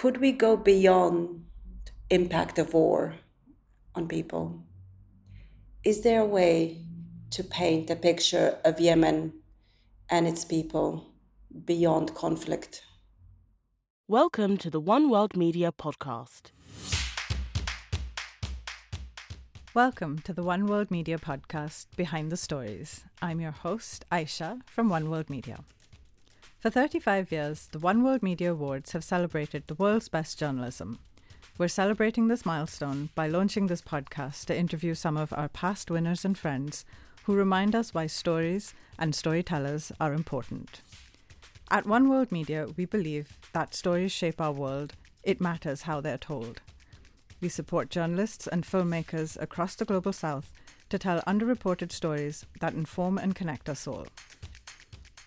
could we go beyond impact of war on people? Is there a way to paint a picture of Yemen and its people beyond conflict? Welcome to the One World Media podcast. Welcome to the One World Media podcast, Behind the Stories. I'm your host, Ayesha from One World Media. For 35 years, the One World Media Awards have celebrated the world's best journalism. We're celebrating this milestone by launching this podcast to interview some of our past winners and friends who remind us why stories and storytellers are important. At One World Media, we believe that stories shape our world, it matters how they're told. We support journalists and filmmakers across the global south to tell underreported stories that inform and connect us all.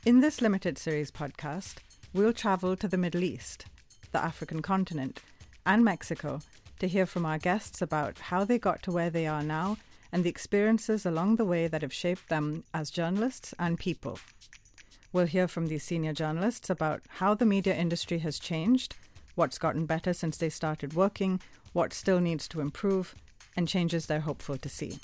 In this limited series podcast, we'll travel to the Middle East, the African continent, and Mexico to hear from our guests about how they got to where they are now and the experiences along the way that have shaped them as journalists and people. We'll hear from these senior journalists about how the media industry has changed, what's gotten better since they started working, what still needs to improve, and changes they're hopeful to see.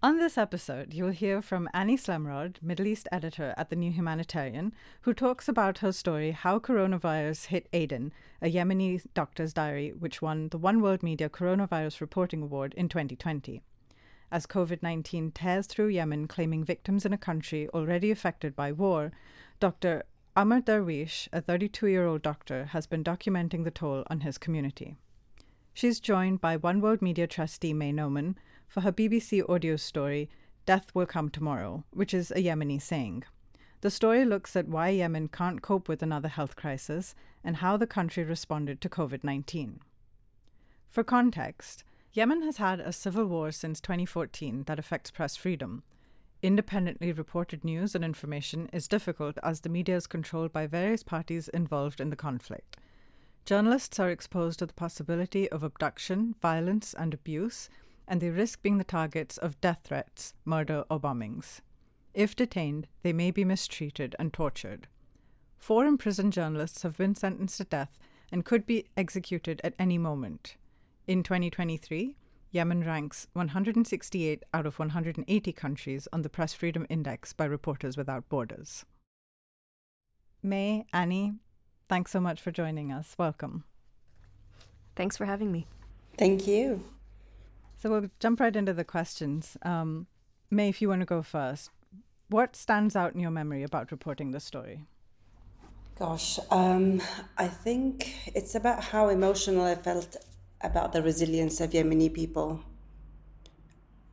On this episode, you'll hear from Annie Slemrod, Middle East editor at The New Humanitarian, who talks about her story How Coronavirus Hit Aden, a Yemeni doctor's diary which won the One World Media Coronavirus Reporting Award in 2020. As COVID 19 tears through Yemen, claiming victims in a country already affected by war, Dr. Ammar Derwish, a 32 year old doctor, has been documenting the toll on his community. She's joined by One World Media trustee Mai Noman for her BBC audio story, Death Will Come Tomorrow, which is a Yemeni saying. The story looks at why Yemen can't cope with another health crisis and how the country responded to COVID 19. For context, Yemen has had a civil war since 2014 that affects press freedom. Independently reported news and information is difficult as the media is controlled by various parties involved in the conflict. Journalists are exposed to the possibility of abduction, violence, and abuse, and they risk being the targets of death threats, murder, or bombings. If detained, they may be mistreated and tortured. Four imprisoned journalists have been sentenced to death and could be executed at any moment. In 2023, Yemen ranks 168 out of 180 countries on the Press Freedom Index by Reporters Without Borders. Mai, Annie, thanks so much for joining us. Welcome. Thanks for having me. Thank you. So we'll jump right into the questions. Um, Mai, if you want to go first, what stands out in your memory about reporting the story? Gosh, um, I think it's about how emotional I felt about the resilience of Yemeni people.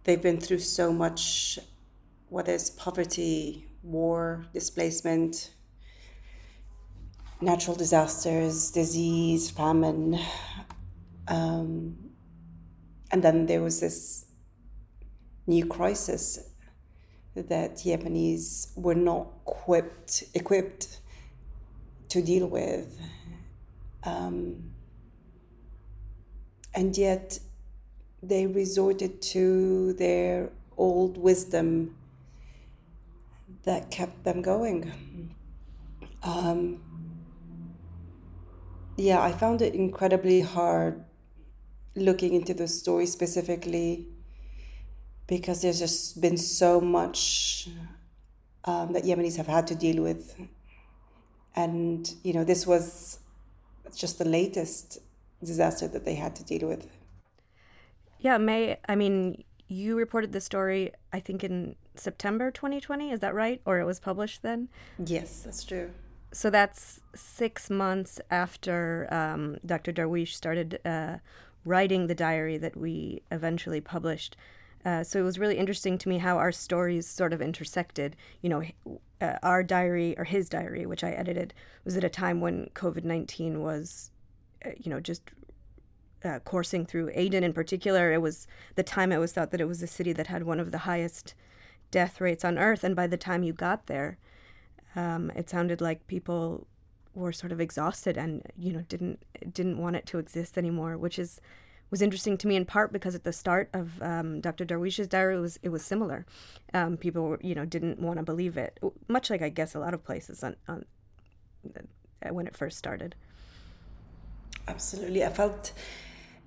They've been through so much, whether it's poverty, war, displacement, natural disasters, disease, famine. Um, and then there was this new crisis that Yemenis were not equipped, equipped to deal with. Um, and yet they resorted to their old wisdom that kept them going. Um, yeah, I found it incredibly hard looking into the story specifically because there's just been so much um, that Yemenis have had to deal with. And, you know, this was just the latest disaster that they had to deal with. Yeah, Mai, I mean, you reported the story, I think, in September 2020. Is that right? Or it was published then? Yes, that's true. So that's six months after um, Dr. Derwish started uh, writing the diary that we eventually published. Uh, so it was really interesting to me how our stories sort of intersected. You know, uh, our diary or his diary, which I edited, was at a time when COVID 19 was uh, you know, just uh, coursing through Aden in particular. It was the time it was thought that it was a city that had one of the highest death rates on earth. And by the time you got there, um, it sounded like people were sort of exhausted and you know didn't didn't want it to exist anymore, which is was interesting to me in part because at the start of um, Dr. Derwish's diary, it was it was similar. Um, people were, you know didn't want to believe it, much like I guess a lot of places on, on uh, when it first started. Absolutely. I felt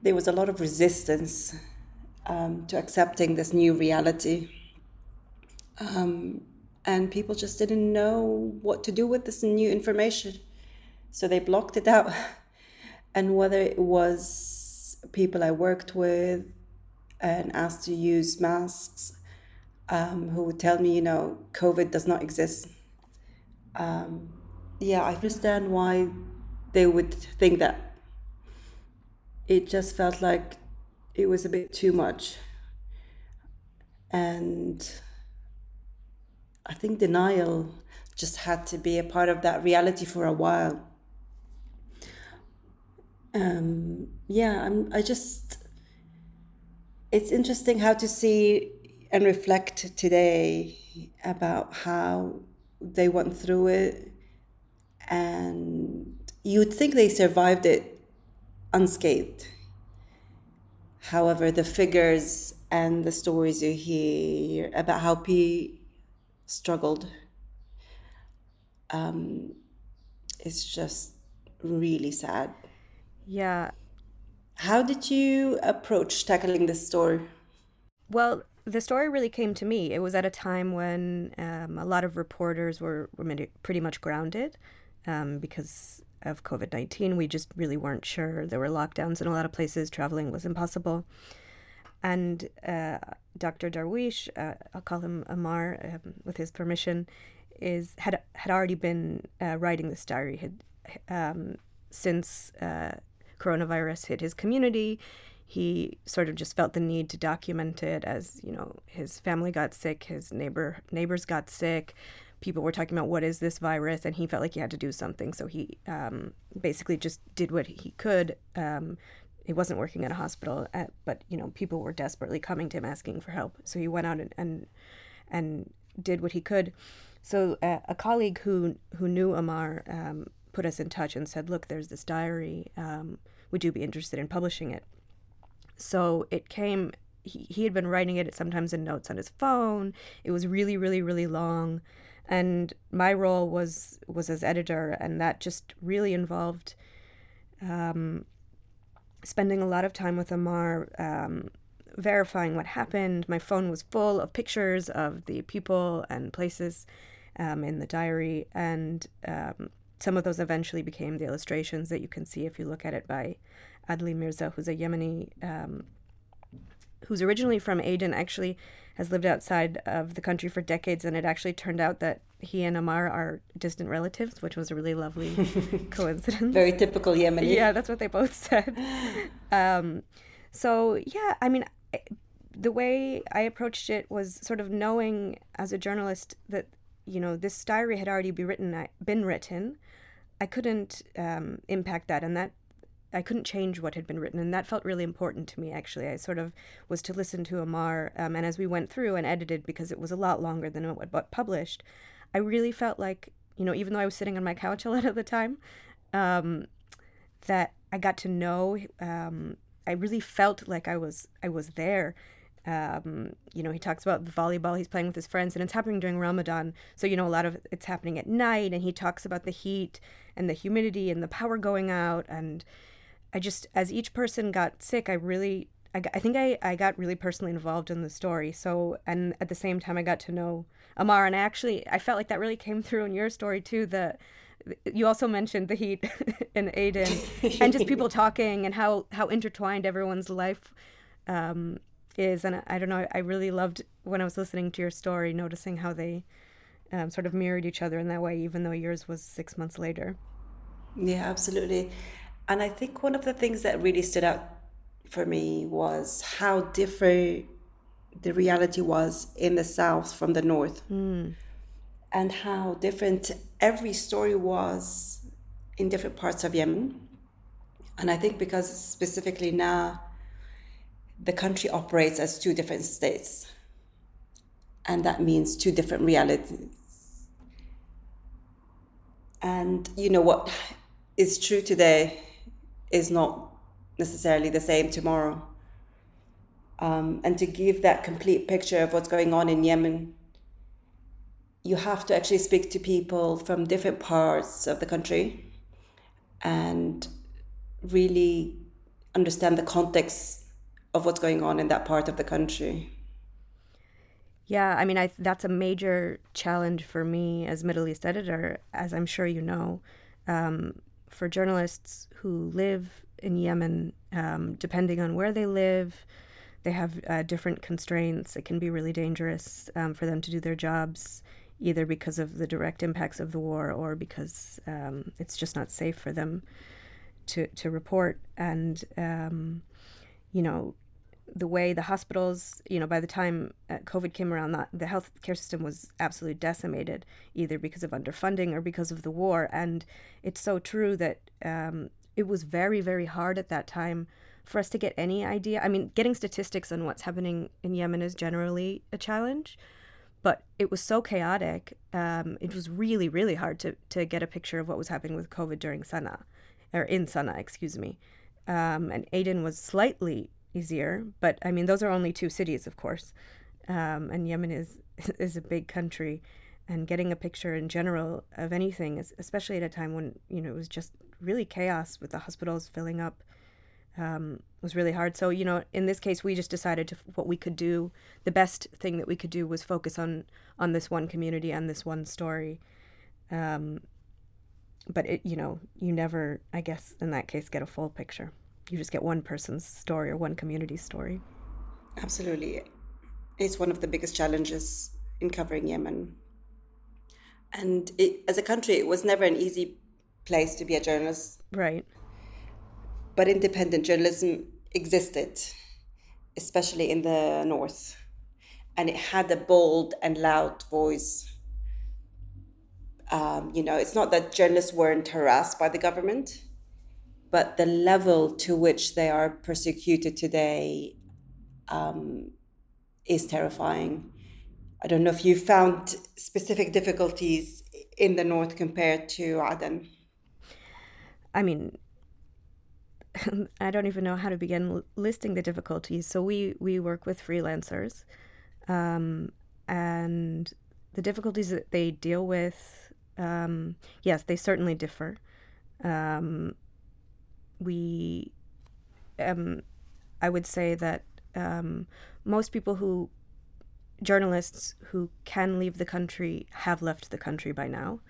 there was a lot of resistance um, to accepting this new reality. Um, and people just didn't know what to do with this new information. So they blocked it out. And whether it was people I worked with and asked to use masks, um, who would tell me, you know, COVID does not exist. Um, yeah, I understand why they would think that. It just felt like it was a bit too much. And I think denial just had to be a part of that reality for a while. Um, yeah, I'm, I just, it's interesting how to see and reflect today about how they went through it. And you'd think they survived it unscathed. However, the figures and the stories you hear about how P struggled um, is just really sad. Yeah. How did you approach tackling this story? Well, the story really came to me. It was at a time when um, a lot of reporters were, were pretty much grounded um, because of COVID 19. We just really weren't sure. There were lockdowns in a lot of places, traveling was impossible. And uh, Dr. Derwish, uh, I'll call him Ammar um, with his permission, is had had already been uh, writing this diary had um, since uh, coronavirus hit his community. He sort of just felt the need to document it as you know his family got sick, his neighbor neighbors got sick, people were talking about what is this virus, and he felt like he had to do something. So he um, basically just did what he could. Um, he wasn't working at a hospital, at, but you know people were desperately coming to him asking for help. So he went out and and, and did what he could. So uh, a colleague who who knew Ammar um, put us in touch and said, "Look, there's this diary. Um, would you be interested in publishing it?" So it came. He, he had been writing it sometimes in notes on his phone. It was really, really, really long, and my role was was as editor, and that just really involved um, spending a lot of time with Ammar. Um, verifying what happened. My phone was full of pictures of the people and places um, in the diary, and um, some of those eventually became the illustrations that you can see if you look at it by Adli Mirza, who's a Yemeni, um, who's originally from Aden, actually has lived outside of the country for decades, and it actually turned out that he and Ammar are distant relatives, which was a really lovely coincidence. Very typical Yemeni. Yeah, that's what they both said. Um, so yeah, I mean, the way I approached it was sort of knowing as a journalist that you know this diary had already be written, been written. I couldn't um, impact that, and that I couldn't change what had been written, and that felt really important to me. Actually, I sort of was to listen to Ammar, um, and as we went through and edited, because it was a lot longer than what, what published, I really felt like you know, even though I was sitting on my couch a lot of the time, um, that I got to know. Um, I really felt like I was I was there. Um, you know, he talks about the volleyball he's playing with his friends, and it's happening during Ramadan. So, you know, a lot of it's happening at night, and he talks about the heat and the humidity and the power going out. And I just, as each person got sick, I really, I, I think I, I got really personally involved in the story. So, and at the same time, I got to know Ammar, and I actually, I felt like that really came through in your story too. The you also mentioned the heat in Aden, and just people talking and how how intertwined everyone's life um, is. And I don't know, I really loved when I was listening to your story, noticing how they um, sort of mirrored each other in that way, even though yours was six months later. Yeah, absolutely. And I think one of the things that really stood out for me was how different the reality was in the south from the north. Mm. And how different every story was in different parts of Yemen. And I think because specifically now the country operates as two different states. And that means two different realities. And you know what is true today is not necessarily the same tomorrow. Um, and to give that complete picture of what's going on in Yemen, you have to actually speak to people from different parts of the country and really understand the context of what's going on in that part of the country. Yeah, I mean, I that's a major challenge for me as Middle East editor, as I'm sure you know, um, for journalists who live in Yemen, um, depending on where they live, they have uh, different constraints. It can be really dangerous um, for them to do their jobs, either because of the direct impacts of the war or because um, it's just not safe for them to to report. And um, you know, the way the hospitals, you know, by the time uh, COVID came around, the, the healthcare system was absolutely decimated, either because of underfunding or because of the war. And it's so true that um, it was very, very hard at that time for us to get any idea. I mean, getting statistics on what's happening in Yemen is generally a challenge, but it was so chaotic. Um, it was really, really hard to, to get a picture of what was happening with COVID during Sana'a, or in Sana'a, excuse me. Um, and Aden was slightly easier. But I mean, those are only two cities, of course. Um, and Yemen is is a big country, and getting a picture in general of anything, especially at a time when you know it was just really chaos with the hospitals filling up, um, was really hard. So you know, in this case, we just decided to what we could do. The best thing that we could do was focus on on this one community and this one story. Um, but it, you know, you never, I guess, in that case, get a full picture you just get one person's story or one community's story. Absolutely. It's one of the biggest challenges in covering Yemen. And it, as a country, it was never an easy place to be a journalist. Right. But independent journalism existed, especially in the north. And it had a bold and loud voice. Um, you know, it's not that journalists weren't harassed by the government, but the level to which they are persecuted today um, is terrifying. I don't know if you found specific difficulties in the north compared to Aden. I mean, I don't even know how to begin listing the difficulties. So we we work with freelancers, um, and the difficulties that they deal with, um, yes, they certainly differ. Um, we, um, I would say that um, most people who, journalists who can leave the country have left the country by now,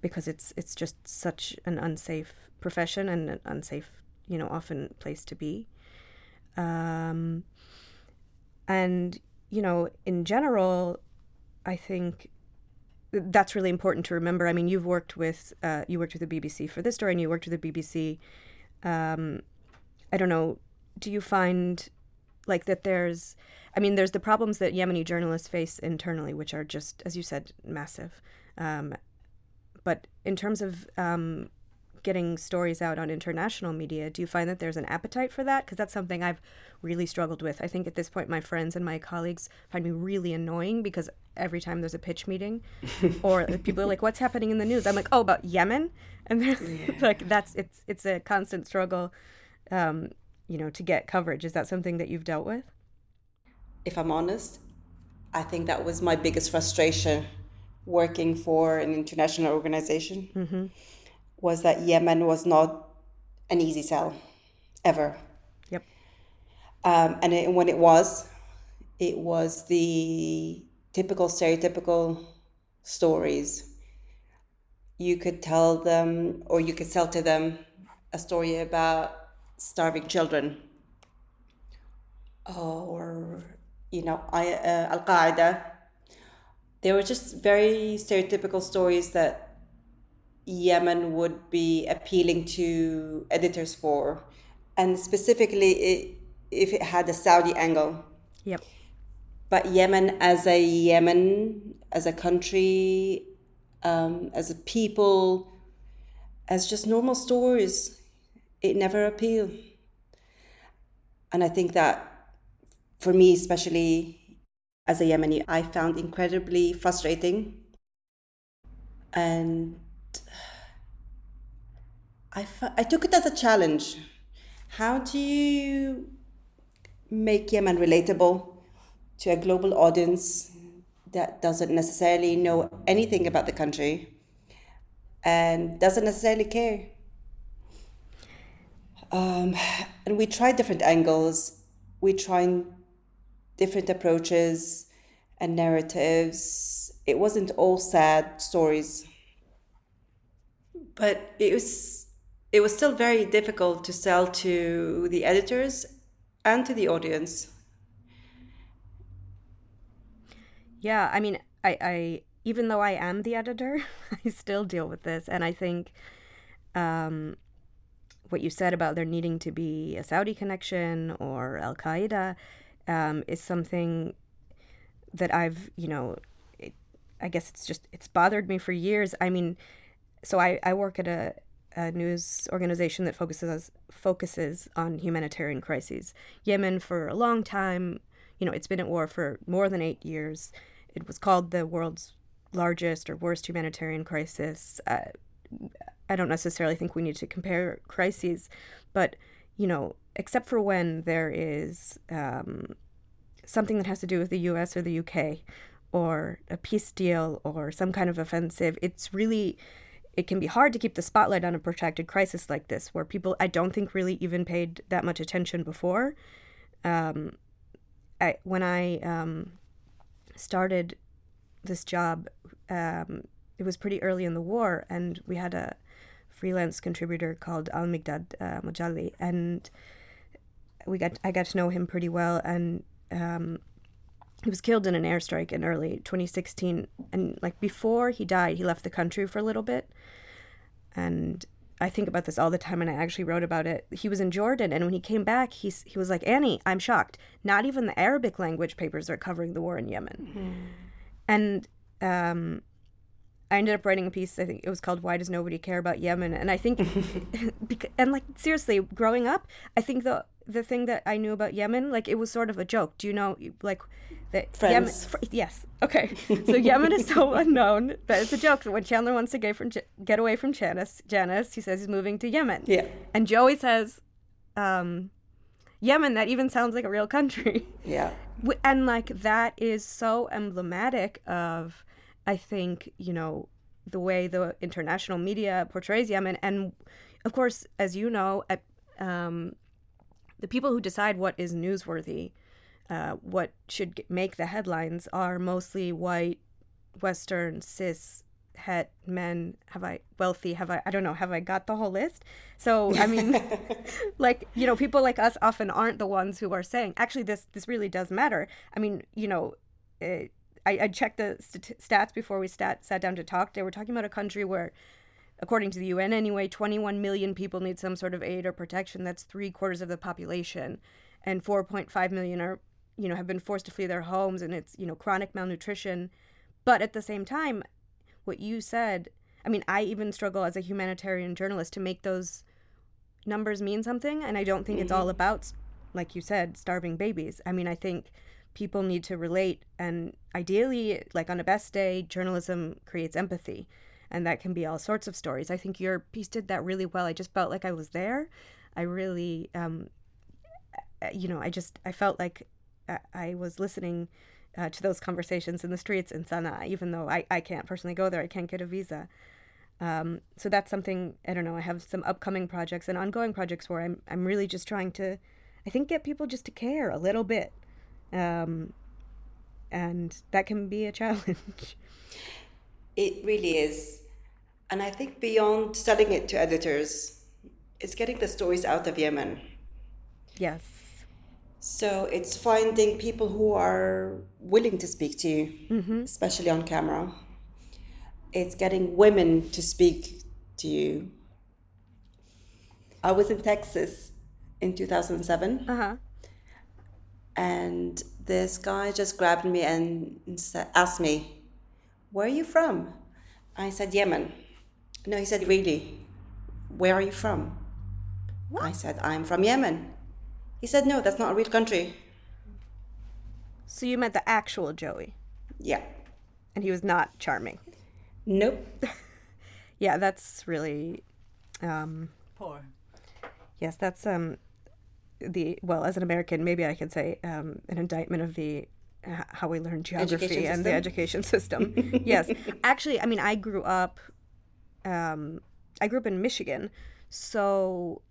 because it's it's just such an unsafe profession and an unsafe, you know, often place to be. Um, and you know, in general, I think that's really important to remember. I mean, you've worked with uh, you worked with the BBC for this story, and you worked with the BBC um, I don't know, do you find like that there's, I mean, there's the problems that Yemeni journalists face internally, which are just, as you said, massive. Um, but in terms of um, getting stories out on international media, do you find that there's an appetite for that? Because that's something I've really struggled with. I think at this point, my friends and my colleagues find me really annoying because every time there's a pitch meeting or people are like, what's happening in the news? I'm like, oh, about Yemen? And they're yeah. like, that's, it's, it's a constant struggle, um, you know, to get coverage. Is that something that you've dealt with? If I'm honest, I think that was my biggest frustration working for an international organization. Mm-hmm was that Yemen was not an easy sell, ever. Yep. Um, and it, when it was, it was the typical stereotypical stories. You could tell them, or you could sell to them, a story about starving children, or you know, I, uh, Al Qaeda. They were just very stereotypical stories that Yemen would be appealing to editors for, and specifically it, if it had a Saudi angle. Yep. But Yemen as a Yemen, as a country, um, as a people, as just normal stories, it never appealed. And I think that for me, especially as a Yemeni, I found incredibly frustrating and I, I took it as a challenge. How do you make Yemen relatable to a global audience that doesn't necessarily know anything about the country and doesn't necessarily care? Um, and we tried different angles. We tried different approaches and narratives. It wasn't all sad stories, but it was it was still very difficult to sell to the editors and to the audience. Yeah, I mean, I, I even though I am the editor, I still deal with this, and I think um, what you said about there needing to be a Saudi connection or Al Qaeda um, is something that I've, you know, it, I guess it's just it's bothered me for years. I mean, so I, I work at a, a news organization that focuses focuses on humanitarian crises. Yemen for a long time, you know, it's been at war for more than eight years. It was called the world's largest or worst humanitarian crisis. Uh, I don't necessarily think we need to compare crises, but you know, except for when there is um, something that has to do with the U.S. or the U.K. or a peace deal or some kind of offensive, it's really it can be hard to keep the spotlight on a protracted crisis like this, where people I don't think really even paid that much attention before. Um, I when I um, started this job, um, it was pretty early in the war, and we had a freelance contributor called Al Migdad uh, and we got I got to know him pretty well, and um, he was killed in an airstrike in early 2016, and like before he died, he left the country for a little bit, and I think about this all the time, and I actually wrote about it. He was in Jordan, and when he came back, he's, he was like, Annie, I'm shocked. Not even the Arabic language papers are covering the war in Yemen. Mm-hmm. And um, I ended up writing a piece. I think it was called "Why Does Nobody Care About Yemen?" And I think, and like seriously, growing up, I think the the thing that I knew about Yemen, like it was sort of a joke. Do you know, like, that Friends. Yemen? Fr- yes. Okay. So Yemen is so unknown that it's a joke. That when Chandler wants to get from get away from Janice, Janice, he says he's moving to Yemen. Yeah. And Joey says, um, Yemen. That even sounds like a real country. Yeah. And like that is so emblematic of, I think you know, the way the international media portrays Yemen, and of course, as you know, at um, the people who decide what is newsworthy, uh, what should make the headlines, are mostly white, Western, cis, het men. Have I wealthy? Have I? I don't know. Have I got the whole list? So I mean, like you know, people like us often aren't the ones who are saying, actually, this this really does matter. I mean, you know. It, I, I checked the st- stats before we sat, sat down to talk. They were talking about a country where according to the UN anyway, 21 million people need some sort of aid or protection. That's three quarters of the population, and 4.5 million are, you know, have been forced to flee their homes, and it's you know chronic malnutrition. But at the same time, what you said, I mean, I even struggle as a humanitarian journalist to make those numbers mean something, and I don't think mm-hmm. it's all mm-hmm. about, like you said, starving babies. I mean, I think people need to relate, and ideally, like on a best day, journalism creates empathy and that can be all sorts of stories. I think your piece did that really well. I just felt like I was there. I really, um, you know, I just I felt like I was listening uh, to those conversations in the streets in Sana'a, even though I, I can't personally go there. I can't get a visa. Um, so that's something I don't know. I have some upcoming projects and ongoing projects where I'm I'm really just trying to, I think, get people just to care a little bit, um, and that can be a challenge. It really is. And I think beyond selling it to editors, it's getting the stories out of Yemen. Yes. So it's finding people who are willing to speak to you, mm-hmm. especially on camera. It's getting women to speak to you. I was in Texas in 2007. Uh-huh. And this guy just grabbed me and asked me, Where are you from? I said, Yemen. No, he said, Really? Where are you from? What? I said, I'm from Yemen. He said, No, that's not a real country. So you met the actual Joey? Yeah. And he was not charming? Nope. yeah, that's really. Um, Poor. Yes, that's um, the well, as an American, maybe I could say um, an indictment of the uh, how we learn geography and the education system. yes, actually, I mean, I grew up um, I grew up in Michigan, so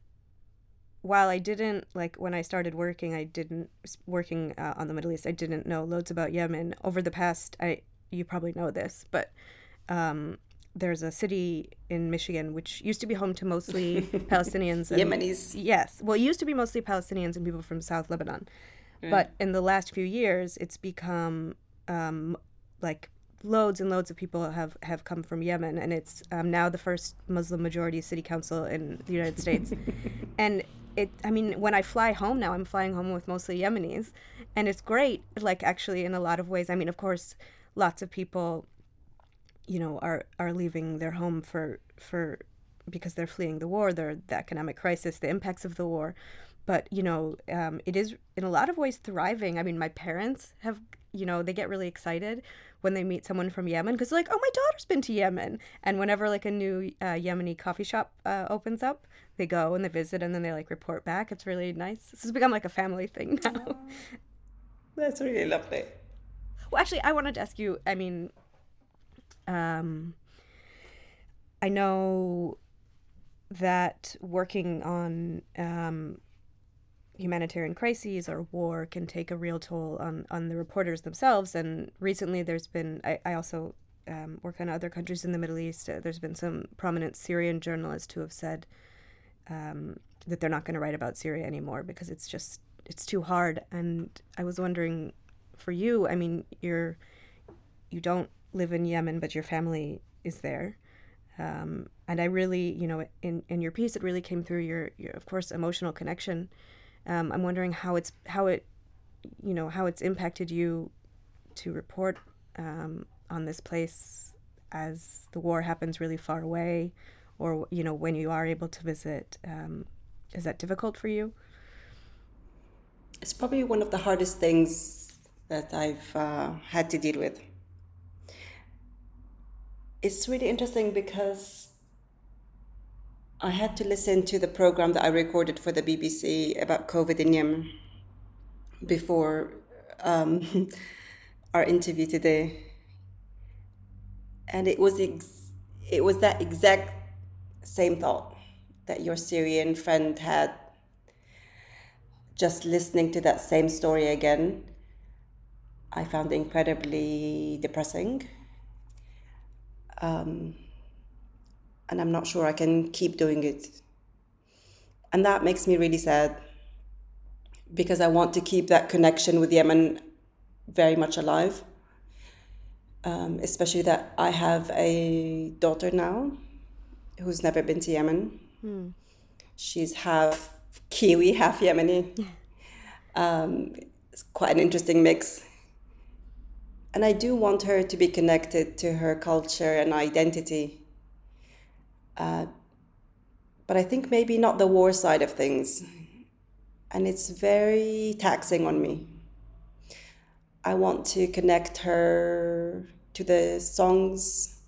while I didn't like when I started working, I didn't working uh, on the Middle East. I didn't know loads about Yemen. Over the past, I you probably know this, but um, there's a city in Michigan which used to be home to mostly Palestinians. And, Yemenis. Yes, well, it used to be mostly Palestinians and people from South Lebanon, mm. but in the last few years, it's become um, like loads and loads of people have, have come from Yemen, and it's um, now the first Muslim majority city council in the United States. and it, I mean, when I fly home now, I'm flying home with mostly Yemenis, and it's great. Like actually, in a lot of ways. I mean, of course, lots of people, you know, are are leaving their home for for because they're fleeing the war, the the economic crisis, the impacts of the war. But you know, um, it is in a lot of ways thriving. I mean, my parents have, you know, they get really excited when they meet someone from Yemen because they're like, oh, my daughter's been to Yemen, and whenever like a new uh, Yemeni coffee shop uh, opens up, they go and they visit and then they like report back. It's really nice. This has become like a family thing now. That's really lovely. Well, actually, I wanted to ask you. I mean, um, I know that working on um, humanitarian crises or war can take a real toll on, on the reporters themselves. And recently, there's been, I, I also um, work on other countries in the Middle East. Uh, there's been some prominent Syrian journalists who have said um, that they're not going to write about Syria anymore because it's just, it's too hard. And I was wondering for you, I mean, you're, you don't live in Yemen, but your family is there. Um, and I really, you know, in, in your piece, it really came through your, your of course, emotional connection um, I'm wondering how it's how it you know how it's impacted you to report um, on this place as the war happens really far away, or you know when you are able to visit. Um, is that difficult for you? It's probably one of the hardest things that I've uh, had to deal with. It's really interesting because I had to listen to the program that I recorded for the BBC about COVID in Yemen before um, our interview today, and it was ex- it was that exact same thought that your Syrian friend had. Just listening to that same story again, I found incredibly depressing. Um, and I'm not sure I can keep doing it. And that makes me really sad because I want to keep that connection with Yemen very much alive. Um, especially that I have a daughter now who's never been to Yemen. Mm. She's half Kiwi, half Yemeni. Um, it's quite an interesting mix. And I do want her to be connected to her culture and identity uh, but I think maybe not the war side of things. And it's very taxing on me. I want to connect her to the songs,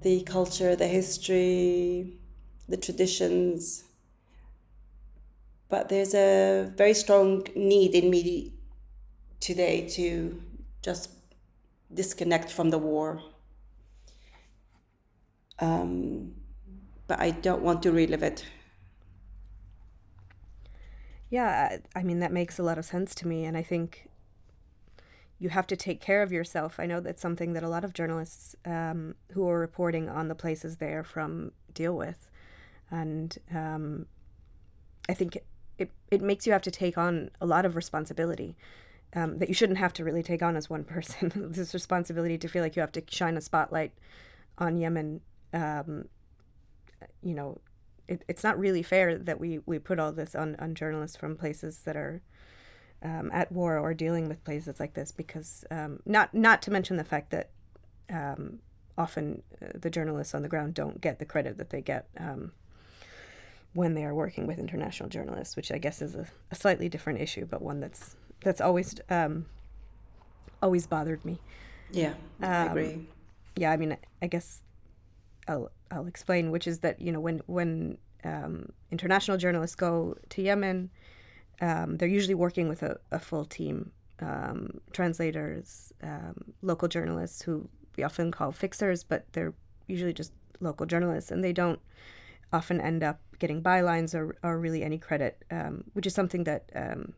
the culture, the history, the traditions. But there's a very strong need in me today to just disconnect from the war. Um, but I don't want to relive it. Yeah, I mean, that makes a lot of sense to me. And I think you have to take care of yourself. I know that's something that a lot of journalists um, who are reporting on the places they are from deal with. And um, I think it, it, it, makes you have to take on a lot of responsibility um, that you shouldn't have to really take on as one person. this responsibility to feel like you have to shine a spotlight on Yemen um, you know, it, it's not really fair that we, we put all this on, on journalists from places that are um, at war or dealing with places like this because um, not not to mention the fact that um, often uh, the journalists on the ground don't get the credit that they get um, when they are working with international journalists, which I guess is a, a slightly different issue, but one that's that's always um, always bothered me. Yeah, I agree. Yeah, I mean, I guess I'll I'll explain, which is that you know when when um, international journalists go to Yemen, um, they're usually working with a, a full team, um, translators, um, local journalists who we often call fixers, but they're usually just local journalists, and they don't often end up getting bylines or, or really any credit, um, which is something that um,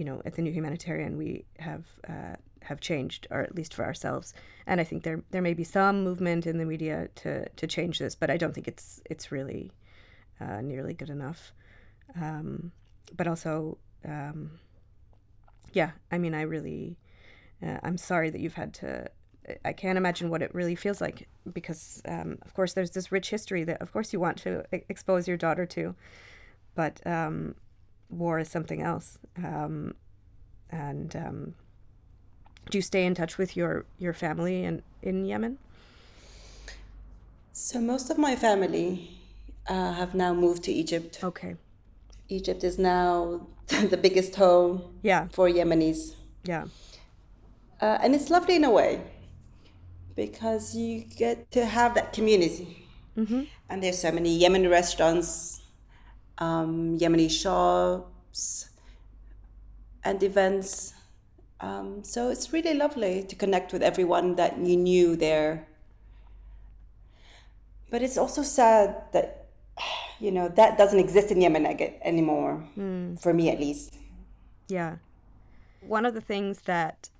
you know at the New Humanitarian we have uh, have changed, or at least for ourselves. And I think there there may be some movement in the media to to change this, but I don't think it's it's really uh, nearly good enough. Um, but also, um, yeah, I mean, I really, uh, I'm sorry that you've had to. I can't imagine what it really feels like because, um, of course, there's this rich history that, of course, you want to expose your daughter to, but um, war is something else. Um, and um, do you stay in touch with your your family in in Yemen? So most of my family uh, have now moved to Egypt. Okay. Egypt is now the biggest home Yeah. for Yemenis. Yeah. Uh, and it's lovely in a way because you get to have that community. And there's so many Yemeni restaurants, um, Yemeni shops, and events. Um, so it's really lovely to connect with everyone that you knew there. But it's also sad that, you know, that doesn't exist in Yemen anymore, for me at least. Yeah. One of the things that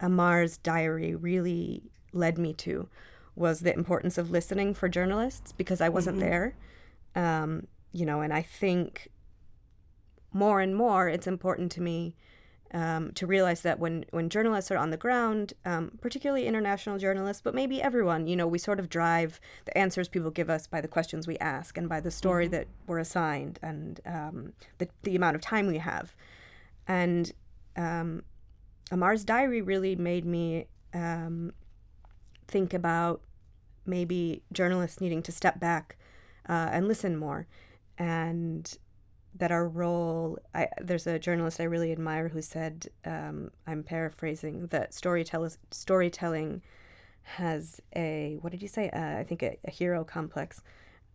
Ammar's diary really led me to was the importance of listening for journalists because I wasn't there. Um, you know, and I think more and more it's important to me um, to realize that when, when journalists are on the ground, um, particularly international journalists, but maybe everyone, you know, we sort of drive the answers people give us by the questions we ask and by the story that we're assigned and um, the, the amount of time we have. And um, Ammar's diary really made me um, think about maybe journalists needing to step back uh, and listen more, and that our role. I, there's a journalist I really admire who said, um, I'm paraphrasing, that storytell- storytelling has a what did you say? Uh, I think a, a hero complex.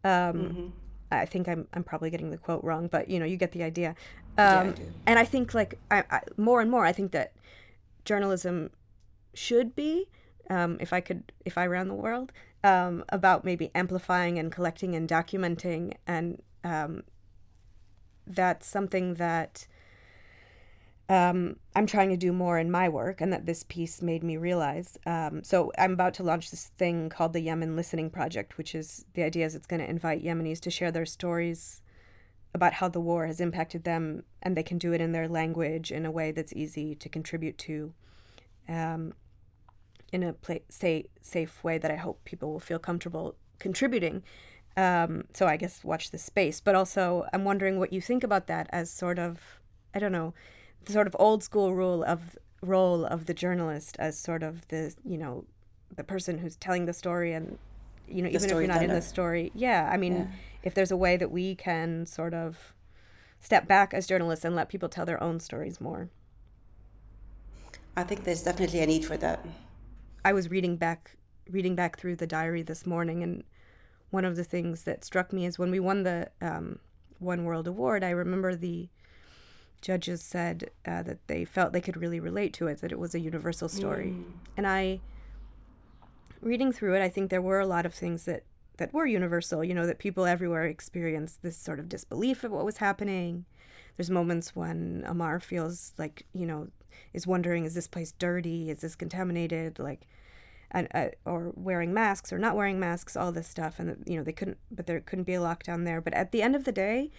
Um, I think I'm I'm probably getting the quote wrong, but you know you get the idea. I Um, do. and I think like I, I, more and more, I think that journalism should be, um, if I could, if I ran the world, um, about maybe amplifying and collecting and documenting, and um, that's something that um, I'm trying to do more in my work, and that this piece made me realize. Um, so I'm about to launch this thing called the Yemen Listening Project, which is the idea is it's going to invite Yemenis to share their stories about how the war has impacted them, and they can do it in their language in a way that's easy to contribute to, um, in a pla- say, safe way that I hope people will feel comfortable contributing. Um, so I guess watch this space, but also I'm wondering what you think about that as sort of, I don't know, the sort of old school rule of role of the journalist as sort of the you know the person who's telling the story and you know The even if you're not in the story yeah i mean Yeah. if there's a way that we can sort of step back as journalists and let people tell their own stories more I think there's definitely a need for that. I was reading back reading back through the diary this morning, and one of the things that struck me is when we won the um, One World Award. I remember the judges said uh, that they felt they could really relate to it, that it was a universal story, and I. Reading through it, I think there were a lot of things that that were universal. You know that people everywhere experienced this sort of disbelief of what was happening. There's moments when Ammar feels like you know is wondering, is this place dirty? Is this contaminated? Like, and uh, or wearing masks or not wearing masks, all this stuff, and you know they couldn't, but there couldn't be a lockdown there. But at the end of the day,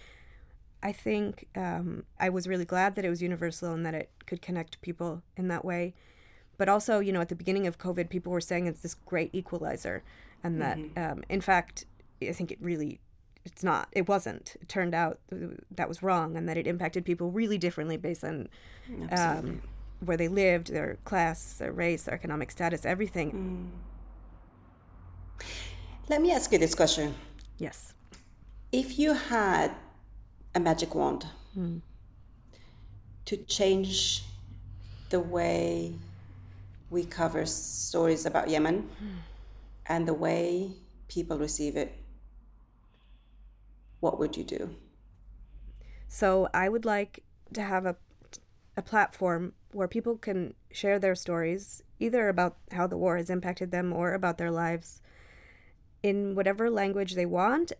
I think um, I was really glad that it was universal and that it could connect people in that way. But also, you know, at the beginning of COVID, people were saying it's this great equalizer, and that, um, in fact, I think it really, it's not. It wasn't. It turned out that was wrong, and that it impacted people really differently based on um, where they lived, their class, their race, their economic status, everything. Mm. Let me ask you this question. Yes. If you had a magic wand hmm. to change the way we cover stories about Yemen hmm. and the way people receive it, what would you do? So I would like to have a a platform where people can share their stories, either about how the war has impacted them or about their lives, in whatever language they want,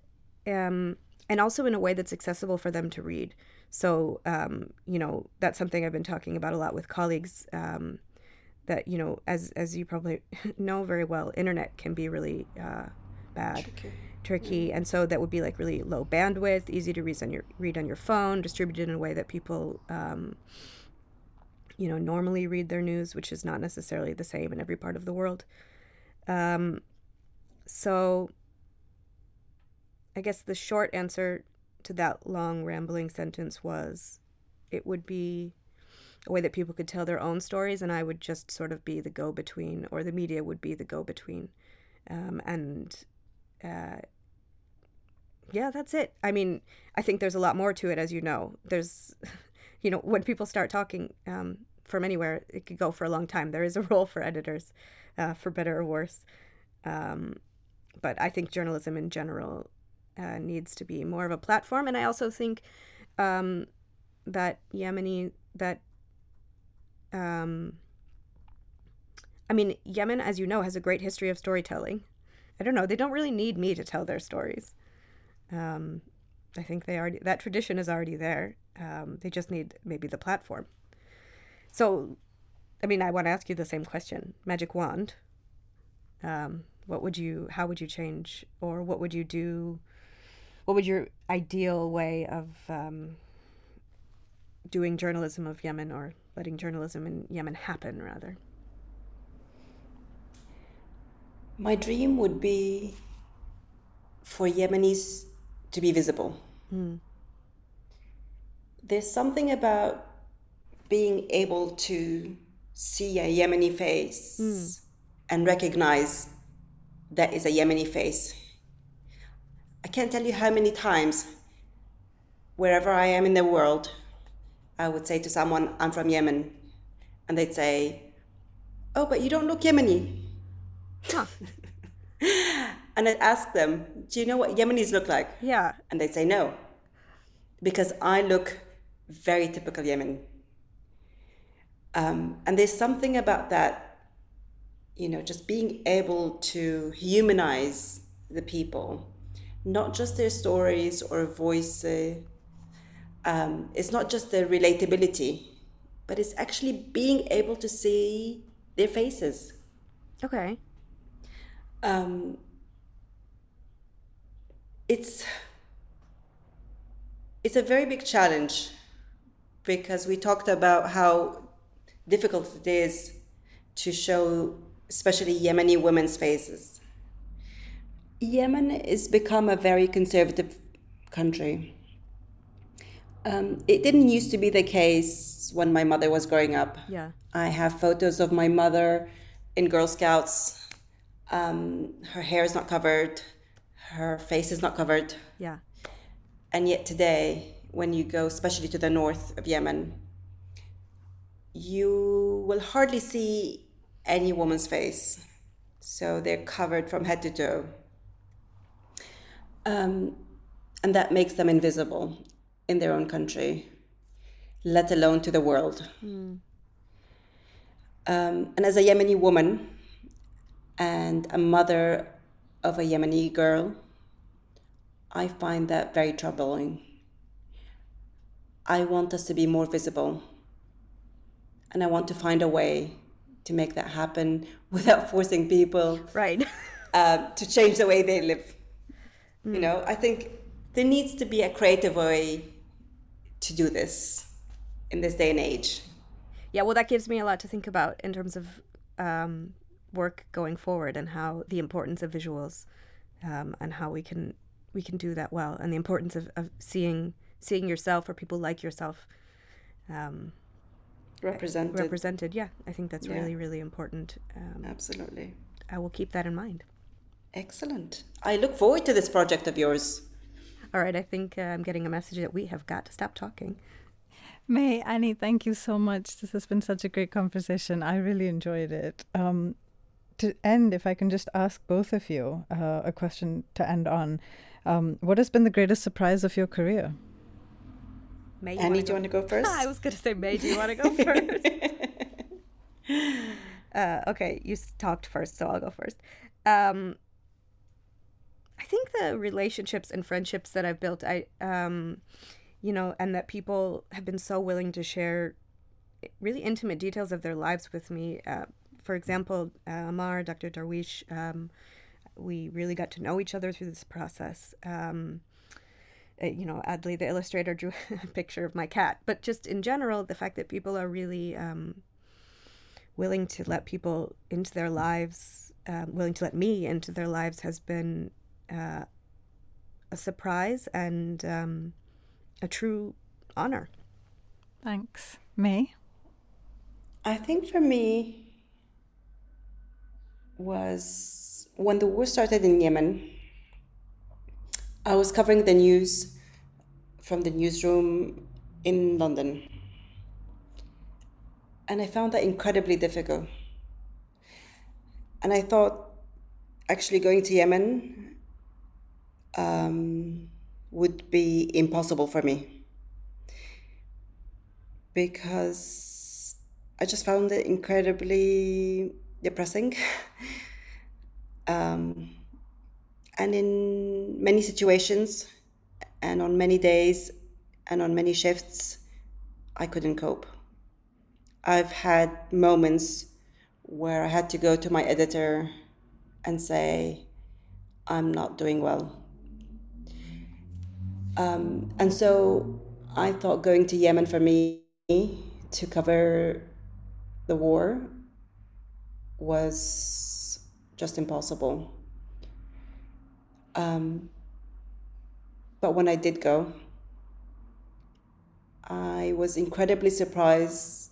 um, and also in a way that's accessible for them to read. So, um, you know, that's something I've been talking about a lot with colleagues. Um, that you know, as as you probably know very well, internet can be really uh, bad, tricky. tricky, and so that would be like really low bandwidth, easy to read on your read on your phone, distributed in a way that people, um, you know, normally read their news, which is not necessarily the same in every part of the world. Um, so, I guess the short answer to that long rambling sentence was, it would be a way that people could tell their own stories, and I would just sort of be the go between, or the media would be the go between. Um, and uh, yeah, that's it. I mean, I think there's a lot more to it, as you know. There's, you know, when people start talking um, from anywhere, it could go for a long time. There is a role for editors, uh, for better or worse. Um, but I think journalism in general uh, needs to be more of a platform, and I also think um, that Yemeni that um, I mean, Yemen, as you know, has a great history of storytelling. I don't know; they don't really need me to tell their stories. Um, I think they already that tradition is already there. Um, they just need maybe the platform. So, I mean, I want to ask you the same question: magic wand. Um, what would you? How would you change, or what would you do? What would your ideal way of um, doing journalism of Yemen or letting journalism in Yemen happen, rather? My dream would be for Yemenis to be visible. Mm. There's something about being able to see a Yemeni face mm. and recognize that is a Yemeni face. I can't tell you how many times, wherever I am in the world, I would say to someone, I'm from Yemen. And they'd say, Oh, but you don't look Yemeni. Huh. and I'd ask them, Do you know what Yemenis look like? Yeah. And they'd say, No. Because I look very typical Yemen. Um, and there's something about that, you know, just being able to humanize the people, not just their stories or voice, uh, um, it's not just the relatability, but it's actually being able to see their faces. Okay. Um, it's it's a very big challenge because we talked about how difficult it is to show especially Yemeni women's faces. Yemen has become a very conservative country. Um, it didn't used to be the case when my mother was growing up. Yeah. I have photos of my mother in Girl Scouts. Um, her hair is not covered, her face is not covered. Yeah. And yet today, when you go, especially to the north of Yemen, you will hardly see any woman's face. So they're covered from head to toe. Um, and that makes them invisible in their own country, let alone to the world. Mm. Um, and as a Yemeni woman and a mother of a Yemeni girl, I find that very troubling. I want us to be more visible. And I want to find a way to make that happen without forcing people right uh, to change the way they live. Mm. You know, I think there needs to be a creative way to do this in this day and age. Yeah, well, that gives me a lot to think about in terms of um, work going forward and how the importance of visuals um, and how we can we can do that well and the importance of, of seeing seeing yourself or people like yourself um, represented. Represented, yeah. I think that's yeah. really really important. Um, Absolutely. I will keep that in mind. Excellent. I look forward to this project of yours. All right, I think uh, I'm getting a message that we have got to stop talking. Mai, Annie, thank you so much. This has been such a great conversation. I really enjoyed it. Um, to end, if I can just ask both of you uh, a question to end on. Um, what has been the greatest surprise of your career? Mai, Annie, do you want to go first? I was going to say, Mai, do you want to go first? uh, okay, you talked first, so I'll go first. Um, I think the relationships and friendships that I've built, I, um, you know, and that people have been so willing to share really intimate details of their lives with me. Uh, for example, uh, Ammar, Dr. Derwish, um, we really got to know each other through this process. Um, you know, Adley, the illustrator, drew a picture of my cat. But just in general, the fact that people are really um, willing to let people into their lives, um, willing to let me into their lives, has been uh, a surprise and um, a true honor. Thanks. Mai? I think for me was when the war started in Yemen. I was covering the news from the newsroom in London. And I found that incredibly difficult. And I thought actually going to Yemen um, would be impossible for me because I just found it incredibly depressing. um, and in many situations, and on many days, and on many shifts, I couldn't cope. I've had moments where I had to go to my editor and say, I'm not doing well. Um, and so I thought going to Yemen for me to cover the war was just impossible. Um, but when I did go, I was incredibly surprised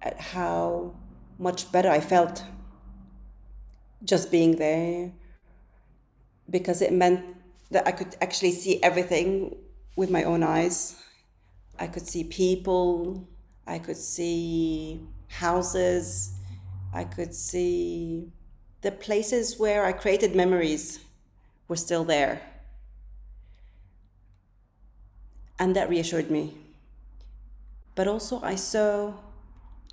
at how much better I felt just being there because it meant that I could actually see everything with my own eyes. I could see people, I could see houses, I could see the places where I created memories were still there. And that reassured me. But also, I saw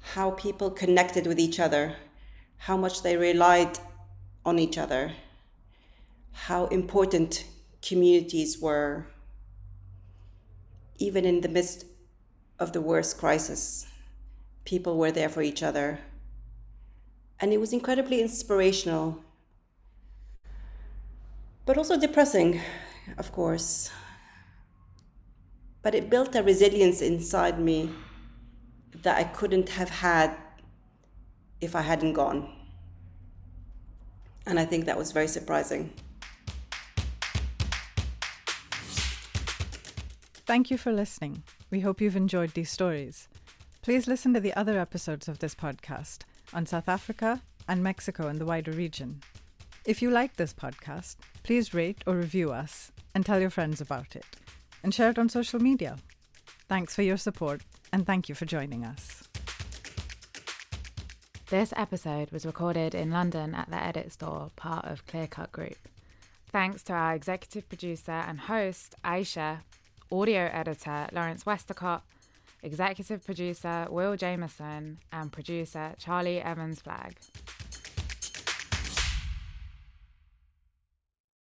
how people connected with each other, how much they relied on each other, how important communities were, even in the midst of the worst crisis. People were there for each other. And it was incredibly inspirational, but also depressing, of course. But it built a resilience inside me that I couldn't have had if I hadn't gone. And I think that was very surprising. Thank you for listening. We hope you've enjoyed these stories. Please listen to the other episodes of this podcast on South Africa and Mexico and the wider region. If you like this podcast, please rate or review us and tell your friends about it and share it on social media. Thanks for your support and thank you for joining us. This episode was recorded in London at the Edit Store, part of Clear Cut Group. Thanks to our executive producer and host, Ayesha, audio editor, Lawrence Westacott, executive producer, Will Jameson, and producer, Charlie Evans Flagg.